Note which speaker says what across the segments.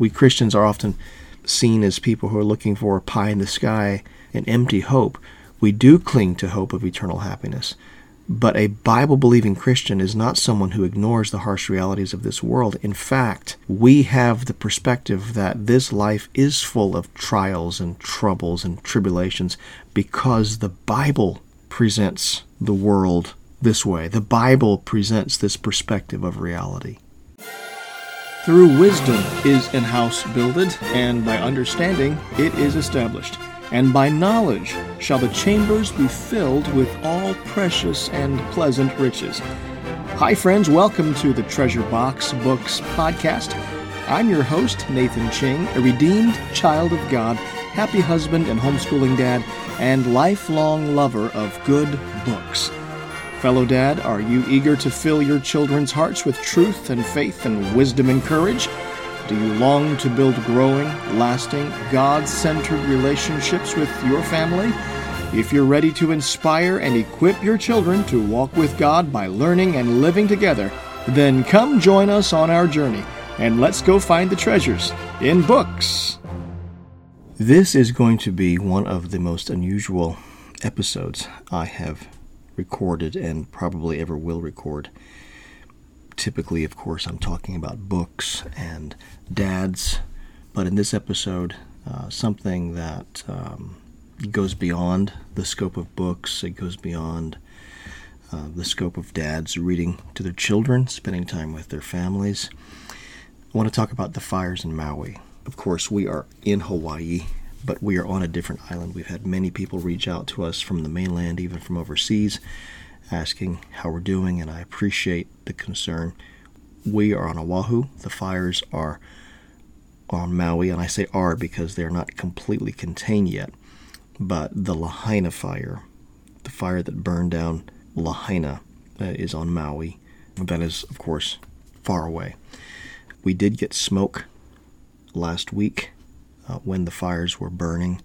Speaker 1: We Christians are often seen as people who are looking for a pie in the sky, an empty hope. We do cling to hope of eternal happiness. But a Bible believing Christian is not someone who ignores the harsh realities of this world. In fact, we have the perspective that this life is full of trials and troubles and tribulations because the Bible presents the world this way. The Bible presents this perspective of reality. Through wisdom is an house builded, and by understanding it is established. And by knowledge shall the chambers be filled with all precious and pleasant riches. Hi, friends, welcome to the Treasure Box Books podcast. I'm your host, Nathan Ching, a redeemed child of God, happy husband and homeschooling dad, and lifelong lover of good books. Fellow Dad, are you eager to fill your children's hearts with truth and faith and wisdom and courage? Do you long to build growing, lasting, God centered relationships with your family? If you're ready to inspire and equip your children to walk with God by learning and living together, then come join us on our journey and let's go find the treasures in books. This is going to be one of the most unusual episodes I have recorded and probably ever will record. Typically, of course, I'm talking about books and dads, but in this episode, uh, something that um, goes beyond the scope of books, it goes beyond uh, the scope of dads reading to their children, spending time with their families. I want to talk about the fires in Maui. Of course, we are in Hawaii but we are on a different island. We've had many people reach out to us from the mainland, even from overseas, asking how we're doing, and I appreciate the concern. We are on Oahu. The fires are on Maui, and I say are because they're not completely contained yet. But the Lahaina fire, the fire that burned down Lahaina, uh, is on Maui. That is, of course, far away. We did get smoke last week uh, when the fires were burning.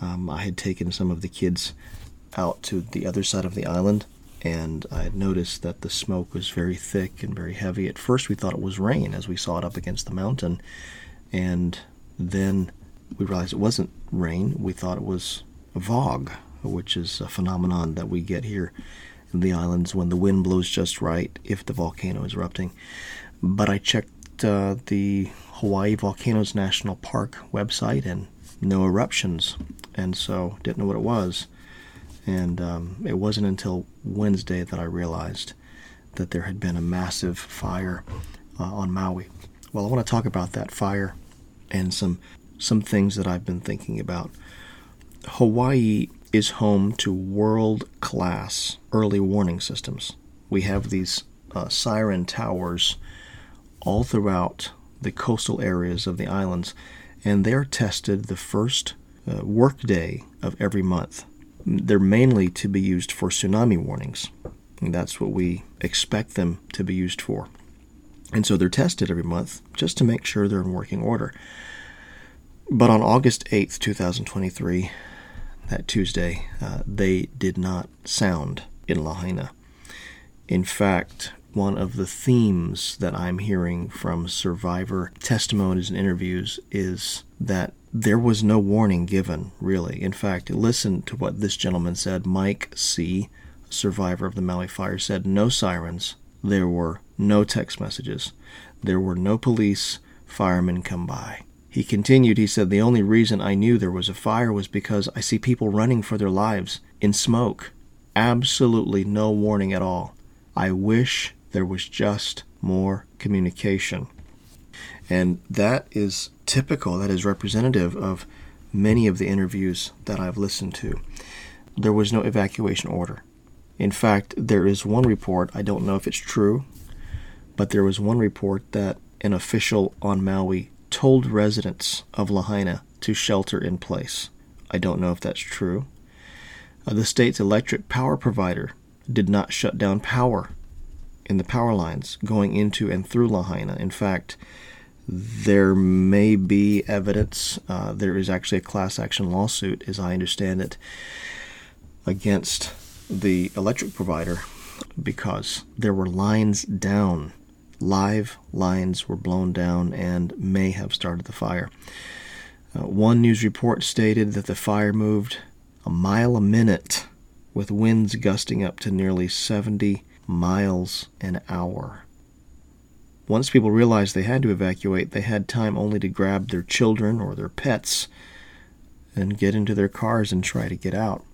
Speaker 1: Um, I had taken some of the kids out to the other side of the island, and I had noticed that the smoke was very thick and very heavy. At first, we thought it was rain as we saw it up against the mountain, and then we realized it wasn't rain. We thought it was vog, which is a phenomenon that we get here in the islands when the wind blows just right if the volcano is erupting. But I checked uh, the Hawaii Volcanoes National Park website and no eruptions, and so didn't know what it was. And um, it wasn't until Wednesday that I realized that there had been a massive fire uh, on Maui. Well, I want to talk about that fire and some some things that I've been thinking about. Hawaii is home to world class early warning systems. We have these uh, siren towers all throughout the coastal areas of the islands, and they're tested the first uh, workday of every month. They're mainly to be used for tsunami warnings. And that's what we expect them to be used for. And so they're tested every month just to make sure they're in working order. But on August 8th, 2023, that Tuesday, uh, they did not sound in Lahaina. In fact, one of the themes that I'm hearing from survivor testimonies and interviews is that there was no warning given, really. In fact, listen to what this gentleman said. Mike C., survivor of the Maui fire, said no sirens, there were no text messages, there were no police, firemen come by. He continued, he said, The only reason I knew there was a fire was because I see people running for their lives in smoke. Absolutely no warning at all. I wish there was just more communication. And that is typical, that is representative of many of the interviews that I've listened to. There was no evacuation order. In fact, there is one report, I don't know if it's true, but there was one report that an official on Maui told residents of Lahaina to shelter in place. I don't know if that's true. Uh, the state's electric power provider did not shut down power in the power lines going into and through Lahaina. In fact, there may be evidence. Uh, there is actually a class action lawsuit, as I understand it, against the electric provider because there were lines down live lines were blown down and may have started the fire. Uh, one news report stated that the fire moved a mile a minute with winds gusting up to nearly 70 miles an hour. Once people realized they had to evacuate, they had time only to grab their children or their pets and get into their cars and try to get out.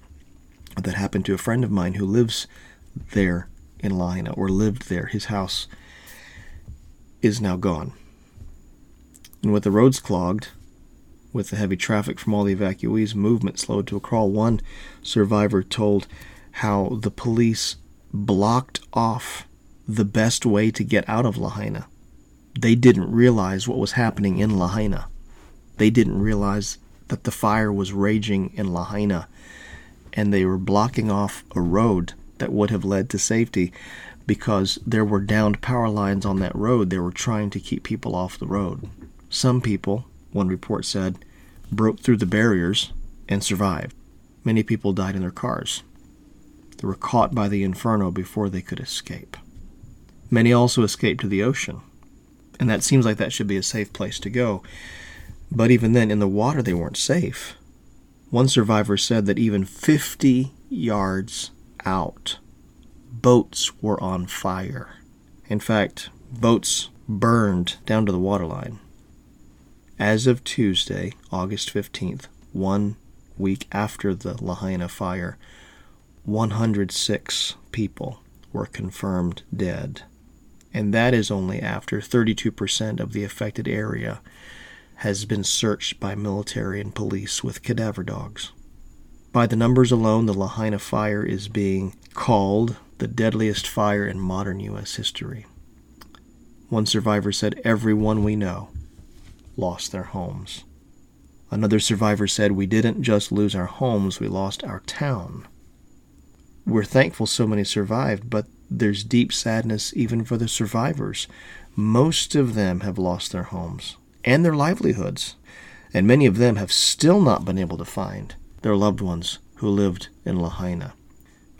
Speaker 1: That happened to a friend of mine who lives there in Lahaina or lived there. His house is now gone. And with the roads clogged, with the heavy traffic from all the evacuees, movement slowed to a crawl. One survivor told how the police blocked off the best way to get out of Lahaina. They didn't realize what was happening in Lahaina. They didn't realize that the fire was raging in Lahaina and they were blocking off a road that would have led to safety because there were downed power lines on that road. They were trying to keep people off the road. Some people, one report said, broke through the barriers and survived. Many people died in their cars. They were caught by the inferno before they could escape. Many also escaped to the ocean, and that seems like that should be a safe place to go. But even then, in the water, they weren't safe. One survivor said that even 50 yards out, boats were on fire. In fact, boats burned down to the waterline. As of Tuesday, August 15th, one week after the Lahaina fire, 106 people were confirmed dead. And that is only after 32% of the affected area has been searched by military and police with cadaver dogs. By the numbers alone, the Lahaina fire is being called the deadliest fire in modern U.S. history. One survivor said, Everyone we know lost their homes. Another survivor said, We didn't just lose our homes, we lost our town. We're thankful so many survived, but there's deep sadness even for the survivors. Most of them have lost their homes and their livelihoods, and many of them have still not been able to find their loved ones who lived in Lahaina.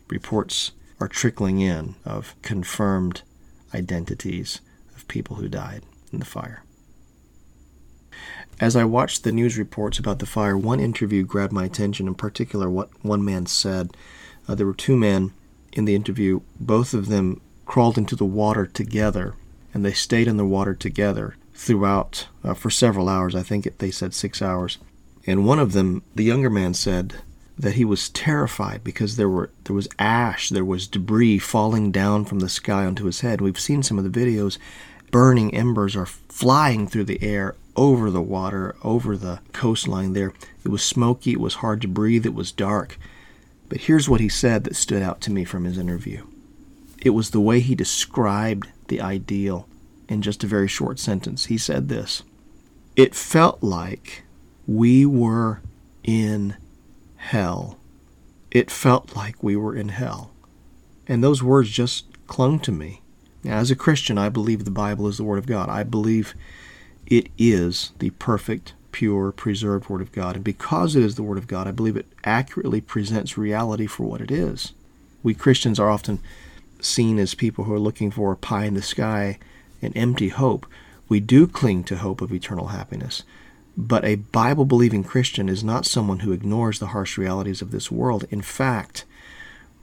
Speaker 1: Reports are trickling in of confirmed identities of people who died in the fire. As I watched the news reports about the fire, one interview grabbed my attention, in particular, what one man said. Uh, there were two men in the interview, both of them crawled into the water together, and they stayed in the water together throughout uh, for several hours. I think it, they said six hours. And one of them, the younger man, said that he was terrified because there were there was ash, there was debris falling down from the sky onto his head. We've seen some of the videos. Burning embers are flying through the air over the water, over the coastline there. It was smoky, it was hard to breathe, it was dark. But here's what he said that stood out to me from his interview it was the way he described the ideal in just a very short sentence. He said this It felt like we were in hell. It felt like we were in hell. And those words just clung to me. Now, as a Christian, I believe the Bible is the Word of God. I believe it is the perfect, pure, preserved Word of God. And because it is the Word of God, I believe it accurately presents reality for what it is. We Christians are often seen as people who are looking for a pie in the sky, an empty hope. We do cling to hope of eternal happiness. But a Bible believing Christian is not someone who ignores the harsh realities of this world. In fact,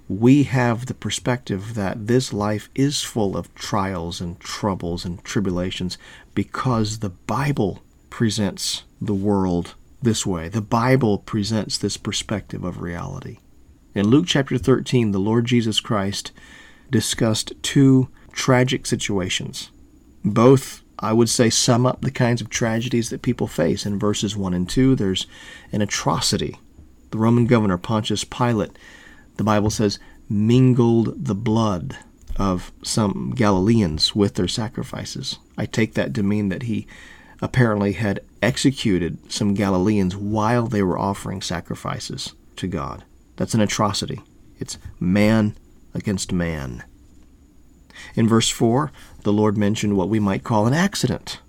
Speaker 1: we have the perspective that this life is full of trials and troubles and tribulations because the Bible presents the world this way. The Bible presents this perspective of reality. In Luke chapter 13, the Lord Jesus Christ discussed two tragic situations. Both, I would say, sum up the kinds of tragedies that people face. In verses 1 and 2, there's an atrocity. The Roman governor Pontius Pilate the Bible says, mingled the blood of some Galileans with their sacrifices. I take that to mean that he apparently had executed some Galileans while they were offering sacrifices to God. That's an atrocity. It's man against man. In verse 4, the Lord mentioned what we might call an accident.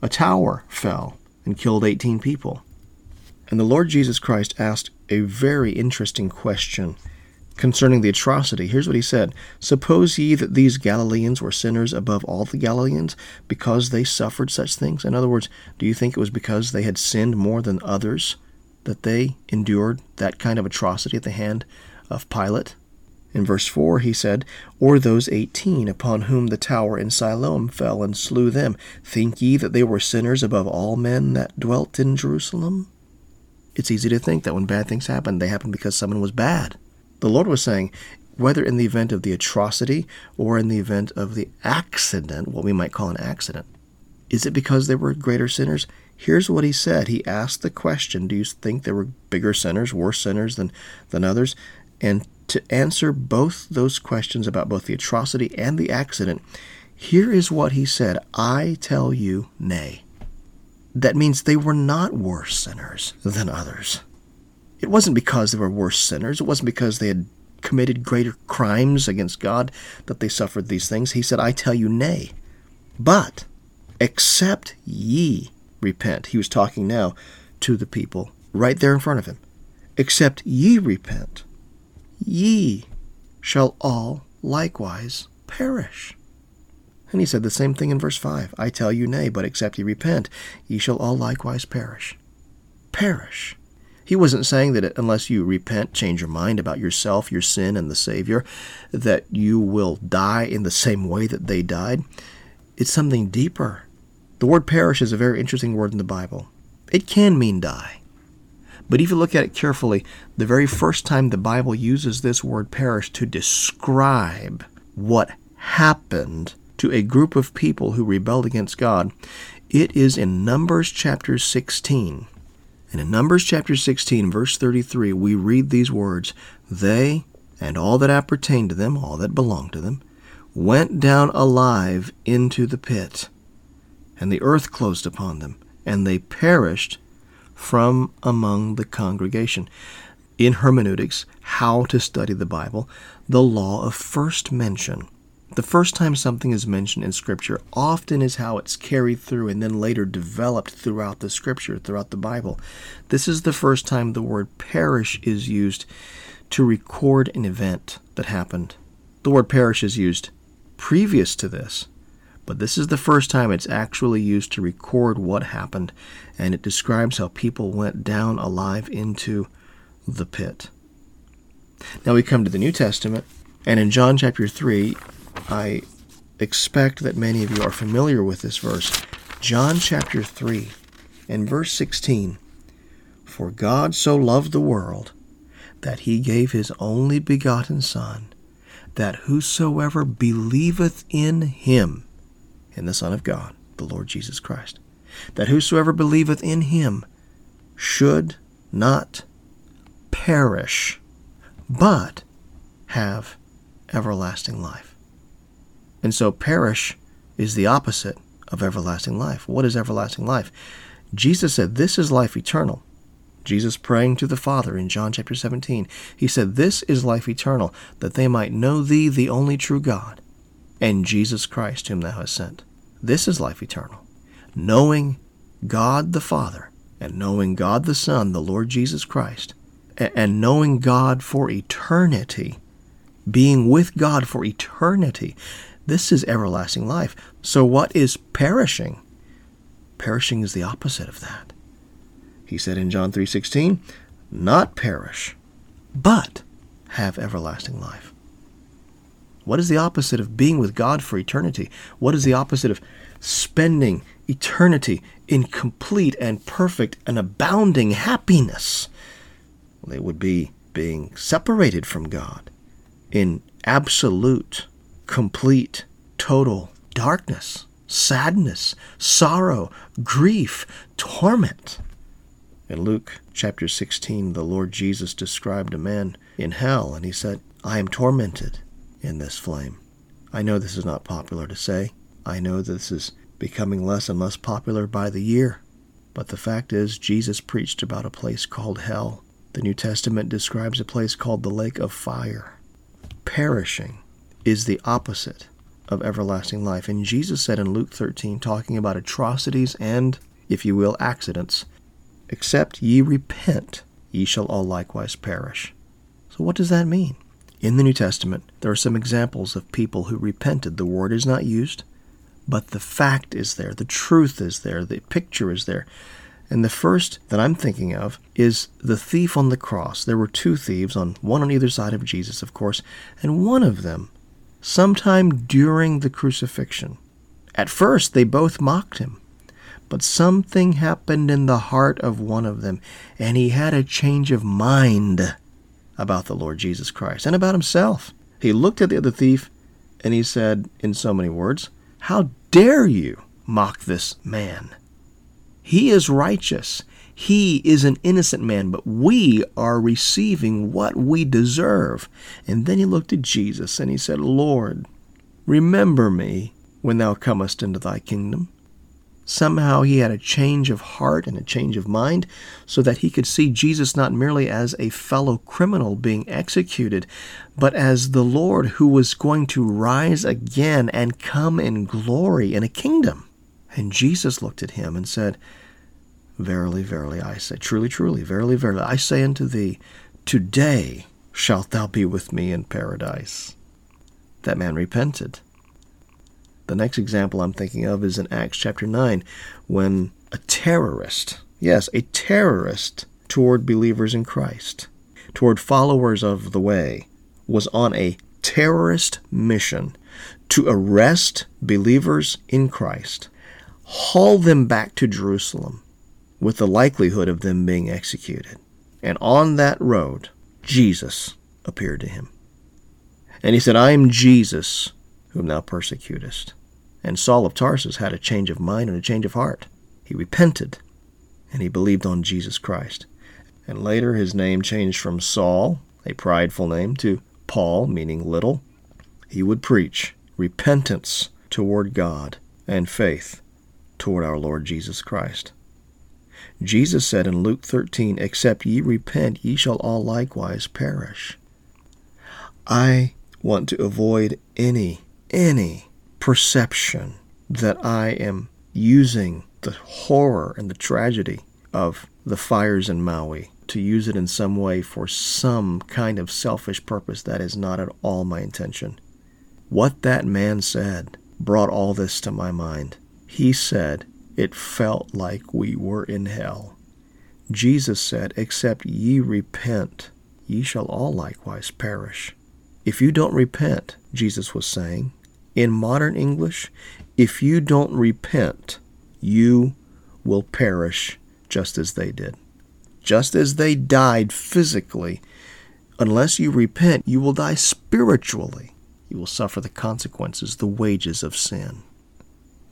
Speaker 1: A tower fell and killed 18 people. And the Lord Jesus Christ asked a very interesting question concerning the atrocity. Here's what he said Suppose ye that these Galileans were sinners above all the Galileans because they suffered such things? In other words, do you think it was because they had sinned more than others that they endured that kind of atrocity at the hand of Pilate? In verse 4, he said, Or those eighteen upon whom the tower in Siloam fell and slew them, think ye that they were sinners above all men that dwelt in Jerusalem? It's easy to think that when bad things happen, they happen because someone was bad. The Lord was saying, whether in the event of the atrocity or in the event of the accident, what we might call an accident, is it because they were greater sinners? Here's what he said. He asked the question Do you think there were bigger sinners, worse sinners than, than others? And to answer both those questions about both the atrocity and the accident, here is what he said I tell you, nay. That means they were not worse sinners than others. It wasn't because they were worse sinners, it wasn't because they had committed greater crimes against God that they suffered these things. He said, I tell you, nay. But except ye repent. He was talking now to the people right there in front of him. Except ye repent ye shall all likewise perish. And he said the same thing in verse 5 I tell you, nay, but except ye repent, ye shall all likewise perish. Perish. He wasn't saying that unless you repent, change your mind about yourself, your sin, and the Savior, that you will die in the same way that they died. It's something deeper. The word perish is a very interesting word in the Bible. It can mean die. But if you look at it carefully, the very first time the Bible uses this word perish to describe what happened to a group of people who rebelled against God, it is in Numbers chapter 16. And in Numbers chapter 16, verse 33, we read these words They and all that appertained to them, all that belonged to them, went down alive into the pit, and the earth closed upon them, and they perished from among the congregation. In hermeneutics, how to study the Bible, the law of first mention. The first time something is mentioned in Scripture often is how it's carried through and then later developed throughout the Scripture, throughout the Bible. This is the first time the word perish is used to record an event that happened. The word perish is used previous to this but this is the first time it's actually used to record what happened, and it describes how people went down alive into the pit. Now we come to the New Testament, and in John chapter 3, I expect that many of you are familiar with this verse. John chapter 3 and verse 16 For God so loved the world that he gave his only begotten Son, that whosoever believeth in him in the Son of God, the Lord Jesus Christ, that whosoever believeth in him should not perish, but have everlasting life. And so perish is the opposite of everlasting life. What is everlasting life? Jesus said, This is life eternal. Jesus praying to the Father in John chapter 17, he said, This is life eternal, that they might know thee, the only true God, and Jesus Christ, whom thou hast sent. This is life eternal. Knowing God the Father and knowing God the Son, the Lord Jesus Christ, and knowing God for eternity, being with God for eternity, this is everlasting life. So, what is perishing? Perishing is the opposite of that. He said in John 3:16, "Not perish, but have everlasting life." What is the opposite of being with God for eternity? What is the opposite of spending eternity in complete and perfect and abounding happiness? Well, it would be being separated from God in absolute, complete, total darkness, sadness, sorrow, grief, torment. In Luke chapter 16, the Lord Jesus described a man in hell, and he said, I am tormented in this flame. I know this is not popular to say. I know this is becoming less and less popular by the year. But the fact is, Jesus preached about a place called hell. The New Testament describes a place called the lake of fire. Perishing is the opposite of everlasting life. And Jesus said in Luke 13, talking about atrocities and, if you will, accidents, Except ye repent, ye shall all likewise perish. So, what does that mean? In the New Testament, there are some examples of people who repented. The word is not used, but the fact is there, the truth is there, the picture is there. And the first that I'm thinking of is the thief on the cross. There were two thieves, on one on either side of Jesus, of course, and one of them, sometime during the crucifixion, at first they both mocked him. But something happened in the heart of one of them, and he had a change of mind about the Lord Jesus Christ and about himself. He looked at the other thief and he said, in so many words, How dare you mock this man? He is righteous. He is an innocent man, but we are receiving what we deserve. And then he looked at Jesus and he said, Lord, remember me when thou comest into thy kingdom. Somehow he had a change of heart and a change of mind so that he could see Jesus not merely as a fellow criminal being executed, but as the Lord who was going to rise again and come in glory in a kingdom. And Jesus looked at him and said, Verily, verily, I say, truly, truly, verily, verily, I say unto thee, Today shalt thou be with me in paradise. That man repented the next example I'm thinking of is in Acts chapter 9, when a terrorist, yes, a terrorist toward believers in Christ, toward followers of the way, was on a terrorist mission to arrest believers in Christ, haul them back to Jerusalem with the likelihood of them being executed. And on that road, Jesus appeared to him. And he said, I am Jesus whom thou persecutest. And Saul of Tarsus had a change of mind and a change of heart. He repented, and he believed on Jesus Christ. And later his name changed from Saul, a prideful name, to Paul, meaning little. He would preach repentance toward God and faith toward our Lord Jesus Christ. Jesus said in Luke 13, Except ye repent, ye shall all likewise perish. I want to avoid any any perception that I am using the horror and the tragedy of the fires in Maui to use it in some way for some kind of selfish purpose that is not at all my intention. What that man said brought all this to my mind. He said it felt like we were in hell. Jesus said, Except ye repent, ye shall all likewise perish. If you don't repent, Jesus was saying, in modern English, if you don't repent, you will perish just as they did. Just as they died physically, unless you repent, you will die spiritually. You will suffer the consequences, the wages of sin.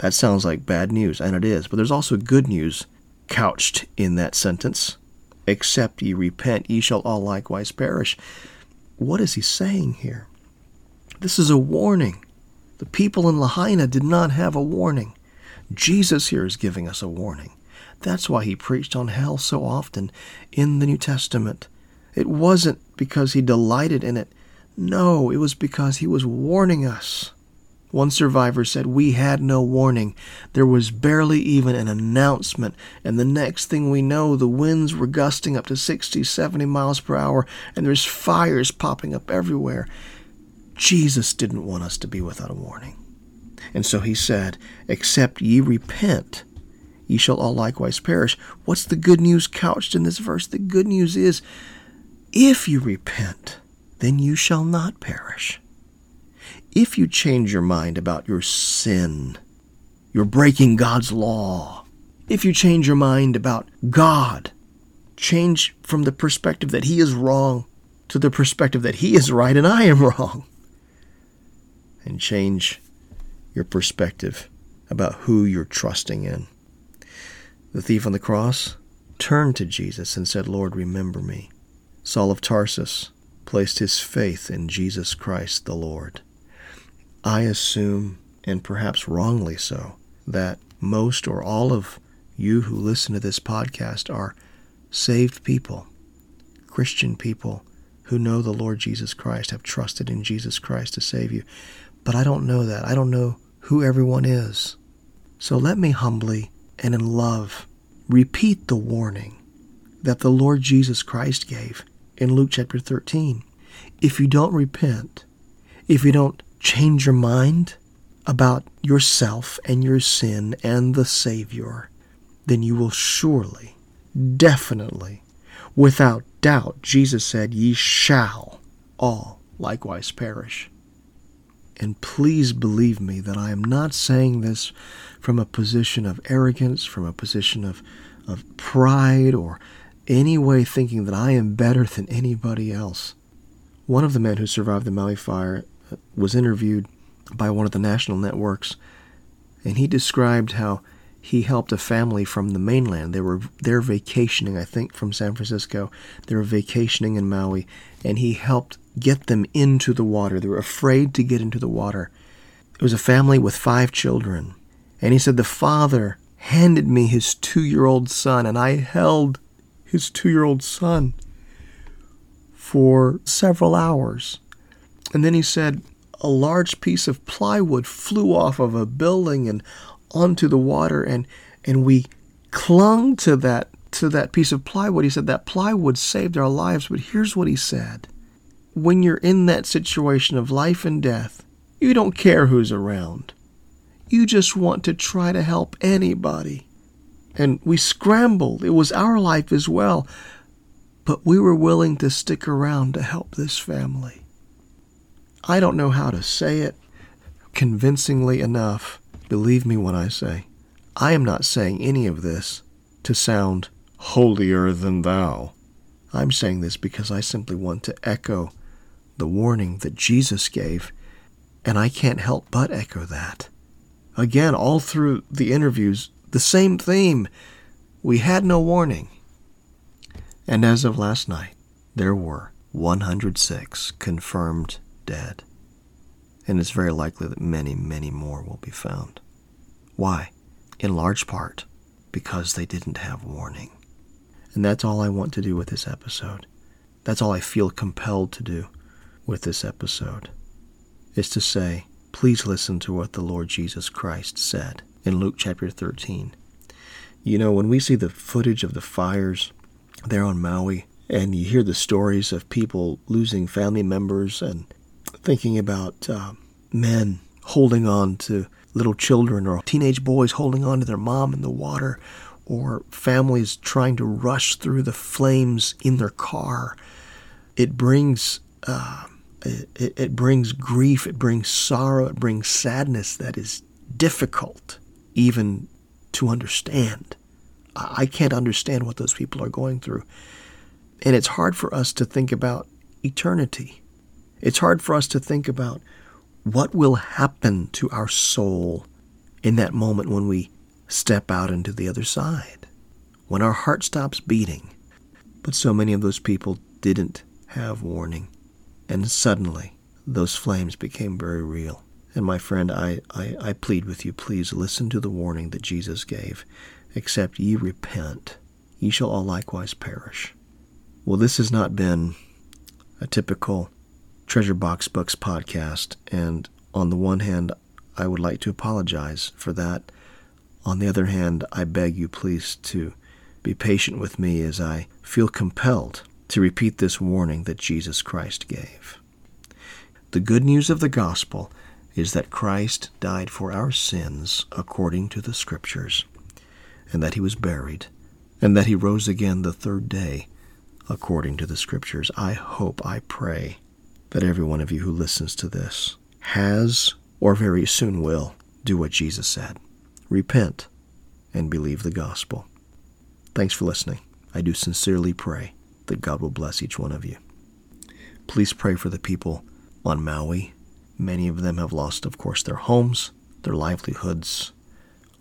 Speaker 1: That sounds like bad news, and it is, but there's also good news couched in that sentence. Except ye repent, ye shall all likewise perish. What is he saying here? This is a warning. The people in Lahaina did not have a warning. Jesus here is giving us a warning. That's why he preached on hell so often in the New Testament. It wasn't because he delighted in it. No, it was because he was warning us. One survivor said, We had no warning. There was barely even an announcement, and the next thing we know, the winds were gusting up to 60, 70 miles per hour, and there's fires popping up everywhere. Jesus didn't want us to be without a warning. And so he said, Except ye repent, ye shall all likewise perish. What's the good news couched in this verse? The good news is, if you repent, then you shall not perish. If you change your mind about your sin, you're breaking God's law. If you change your mind about God, change from the perspective that He is wrong to the perspective that He is right and I am wrong and change your perspective about who you're trusting in. The thief on the cross turned to Jesus and said, Lord, remember me. Saul of Tarsus placed his faith in Jesus Christ the Lord. I assume, and perhaps wrongly so, that most or all of you who listen to this podcast are saved people, Christian people who know the Lord Jesus Christ, have trusted in Jesus Christ to save you. But I don't know that. I don't know who everyone is. So let me humbly and in love repeat the warning that the Lord Jesus Christ gave in Luke chapter 13. if you don't repent, if you don't change your mind about yourself and your sin and the Savior, then you will surely, definitely, without doubt, Jesus said, Ye shall all likewise perish. And please believe me that I am not saying this from a position of arrogance, from a position of, of pride, or any way thinking that I am better than anybody else. One of the men who survived the Maui fire was interviewed by one of the national networks, and he described how he helped a family from the mainland. They were they're vacationing, I think, from San Francisco. They were vacationing in Maui, and he helped get them into the water. They were afraid to get into the water. It was a family with five children. And he said, The father handed me his two year old son, and I held his two year old son for several hours. And then he said, a large piece of plywood flew off of a building and onto the water and and we clung to that to that piece of plywood. He said that plywood saved our lives, but here's what he said. When you're in that situation of life and death, you don't care who's around. You just want to try to help anybody. And we scrambled. It was our life as well. But we were willing to stick around to help this family. I don't know how to say it convincingly enough. Believe me when I say, I am not saying any of this to sound holier than thou. I'm saying this because I simply want to echo the warning that Jesus gave, and I can't help but echo that. Again, all through the interviews, the same theme. We had no warning. And as of last night, there were 106 confirmed dead. And it's very likely that many, many more will be found. Why? In large part because they didn't have warning. And that's all I want to do with this episode. That's all I feel compelled to do with this episode. Is to say, please listen to what the Lord Jesus Christ said in Luke chapter 13. You know, when we see the footage of the fires there on Maui, and you hear the stories of people losing family members and thinking about uh, men holding on to little children or teenage boys holding on to their mom in the water or families trying to rush through the flames in their car. It brings uh, it, it brings grief, it brings sorrow, it brings sadness that is difficult even to understand. I can't understand what those people are going through. And it's hard for us to think about eternity. It's hard for us to think about what will happen to our soul in that moment when we step out into the other side, when our heart stops beating. But so many of those people didn't have warning. And suddenly, those flames became very real. And my friend, I, I, I plead with you, please listen to the warning that Jesus gave. Except ye repent, ye shall all likewise perish. Well, this has not been a typical Treasure Box Books podcast. And on the one hand, I would like to apologize for that. On the other hand, I beg you please to be patient with me as I feel compelled to repeat this warning that Jesus Christ gave. The good news of the gospel is that Christ died for our sins according to the Scriptures, and that he was buried, and that he rose again the third day according to the Scriptures. I hope, I pray, that every one of you who listens to this has or very soon will do what Jesus said repent and believe the gospel. Thanks for listening. I do sincerely pray that God will bless each one of you. Please pray for the people on Maui. Many of them have lost, of course, their homes, their livelihoods.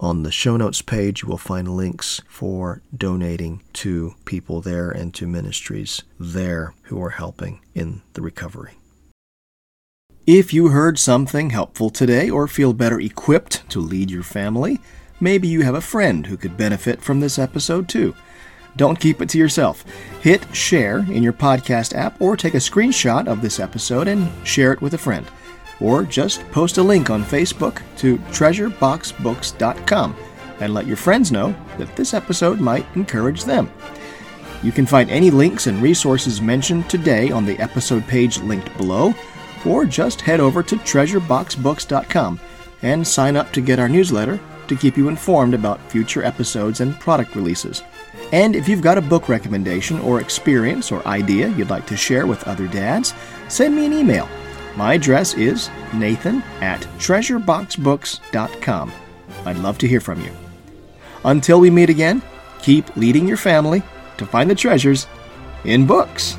Speaker 1: On the show notes page, you will find links for donating to people there and to ministries there who are helping in the recovery. If you heard something helpful today or feel better equipped to lead your family, maybe you have a friend who could benefit from this episode too. Don't keep it to yourself. Hit share in your podcast app or take a screenshot of this episode and share it with a friend. Or just post a link on Facebook to treasureboxbooks.com and let your friends know that this episode might encourage them. You can find any links and resources mentioned today on the episode page linked below, or just head over to treasureboxbooks.com and sign up to get our newsletter to keep you informed about future episodes and product releases. And if you've got a book recommendation or experience or idea you'd like to share with other dads, send me an email. My address is nathan at treasureboxbooks.com. I'd love to hear from you. Until we meet again, keep leading your family to find the treasures in books.